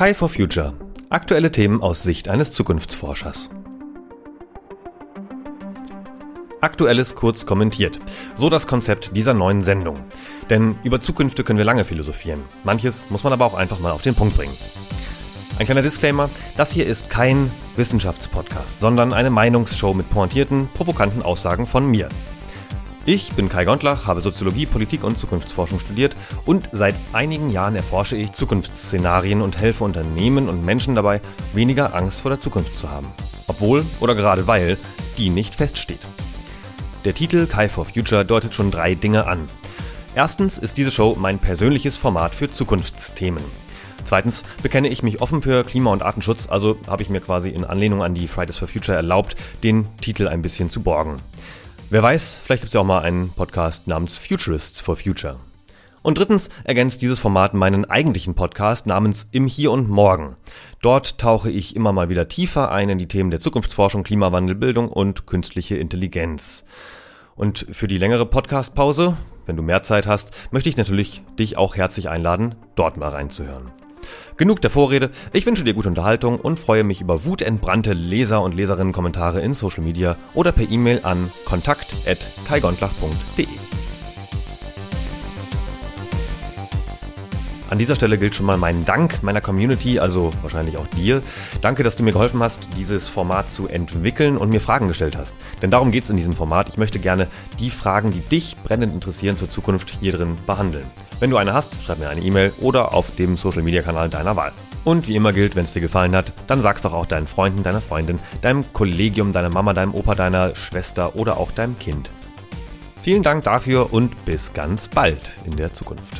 Kai for Future. Aktuelle Themen aus Sicht eines Zukunftsforschers. Aktuelles kurz kommentiert. So das Konzept dieser neuen Sendung. Denn über Zukünfte können wir lange philosophieren. Manches muss man aber auch einfach mal auf den Punkt bringen. Ein kleiner Disclaimer, das hier ist kein Wissenschaftspodcast, sondern eine Meinungsshow mit pointierten, provokanten Aussagen von mir. Ich bin Kai Gondlach, habe Soziologie, Politik und Zukunftsforschung studiert und seit einigen Jahren erforsche ich Zukunftsszenarien und helfe Unternehmen und Menschen dabei, weniger Angst vor der Zukunft zu haben. Obwohl oder gerade weil die nicht feststeht. Der Titel Kai for Future deutet schon drei Dinge an. Erstens ist diese Show mein persönliches Format für Zukunftsthemen. Zweitens bekenne ich mich offen für Klima- und Artenschutz, also habe ich mir quasi in Anlehnung an die Fridays for Future erlaubt, den Titel ein bisschen zu borgen. Wer weiß, vielleicht gibt es ja auch mal einen Podcast namens Futurists for Future. Und drittens ergänzt dieses Format meinen eigentlichen Podcast namens Im Hier und Morgen. Dort tauche ich immer mal wieder tiefer ein in die Themen der Zukunftsforschung, Klimawandel, Bildung und künstliche Intelligenz. Und für die längere Podcastpause, wenn du mehr Zeit hast, möchte ich natürlich dich auch herzlich einladen, dort mal reinzuhören. Genug der Vorrede, ich wünsche dir gute Unterhaltung und freue mich über wutentbrannte Leser- und Leserinnen-Kommentare in Social Media oder per E-Mail an kontakt.kaigontlach.de. An dieser Stelle gilt schon mal mein Dank meiner Community, also wahrscheinlich auch dir. Danke, dass du mir geholfen hast, dieses Format zu entwickeln und mir Fragen gestellt hast. Denn darum geht es in diesem Format. Ich möchte gerne die Fragen, die dich brennend interessieren, zur Zukunft hier drin behandeln. Wenn du eine hast, schreib mir eine E-Mail oder auf dem Social Media Kanal deiner Wahl. Und wie immer gilt, wenn es dir gefallen hat, dann sag's doch auch deinen Freunden, deiner Freundin, deinem Kollegium, deiner Mama, deinem Opa, deiner Schwester oder auch deinem Kind. Vielen Dank dafür und bis ganz bald in der Zukunft.